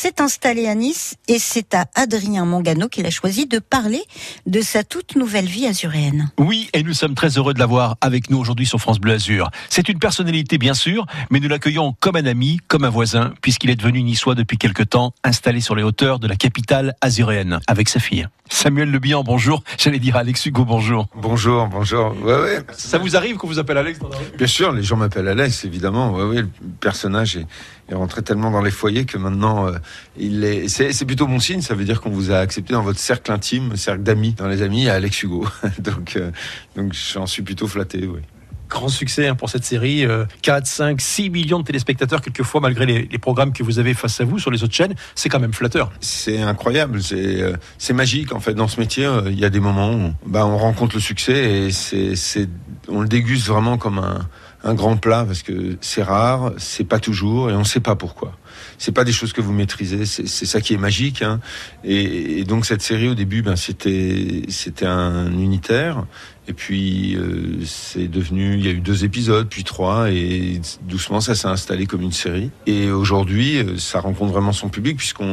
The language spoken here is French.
s'est installé à Nice et c'est à Adrien Mangano qu'il a choisi de parler de sa toute nouvelle vie azuréenne. Oui, et nous sommes très heureux de l'avoir avec nous aujourd'hui sur France Bleu Azur. C'est une personnalité bien sûr, mais nous l'accueillons comme un ami, comme un voisin, puisqu'il est devenu niçois depuis quelque temps, installé sur les hauteurs de la capitale azuréenne avec sa fille. Samuel Le bonjour. J'allais dire Alex Hugo, bonjour. Bonjour, bonjour. Ouais, ouais. Ça vous arrive qu'on vous appelle Alex Bien sûr, les gens m'appellent Alex, évidemment. Ouais, ouais, le personnage est, est, rentré tellement dans les foyers que maintenant, euh, il est. C'est plutôt bon signe. Ça veut dire qu'on vous a accepté dans votre cercle intime, cercle d'amis, dans les amis, à Alex Hugo. donc, euh, donc j'en suis plutôt flatté. Oui grand succès hein, pour cette série. 4, 5, 6 millions de téléspectateurs, quelquefois, malgré les, programmes que vous avez face à vous sur les autres chaînes. C'est quand même flatteur. C'est incroyable. C'est euh, magique, en fait. Dans ce métier, euh, il y a des moments où bah, on rencontre le succès et on le déguste vraiment comme un, un grand plat parce que c'est rare, c'est pas toujours et on sait pas pourquoi. C'est pas des choses que vous maîtrisez, c'est ça qui est magique. Hein. Et, et, donc cette série au début, ben c'était c'était un unitaire et puis euh, c'est devenu, il y a eu deux épisodes, puis trois, et doucement ça s'est installé comme une série. Et aujourd'hui, euh, ça rencontre vraiment son public puisqu'on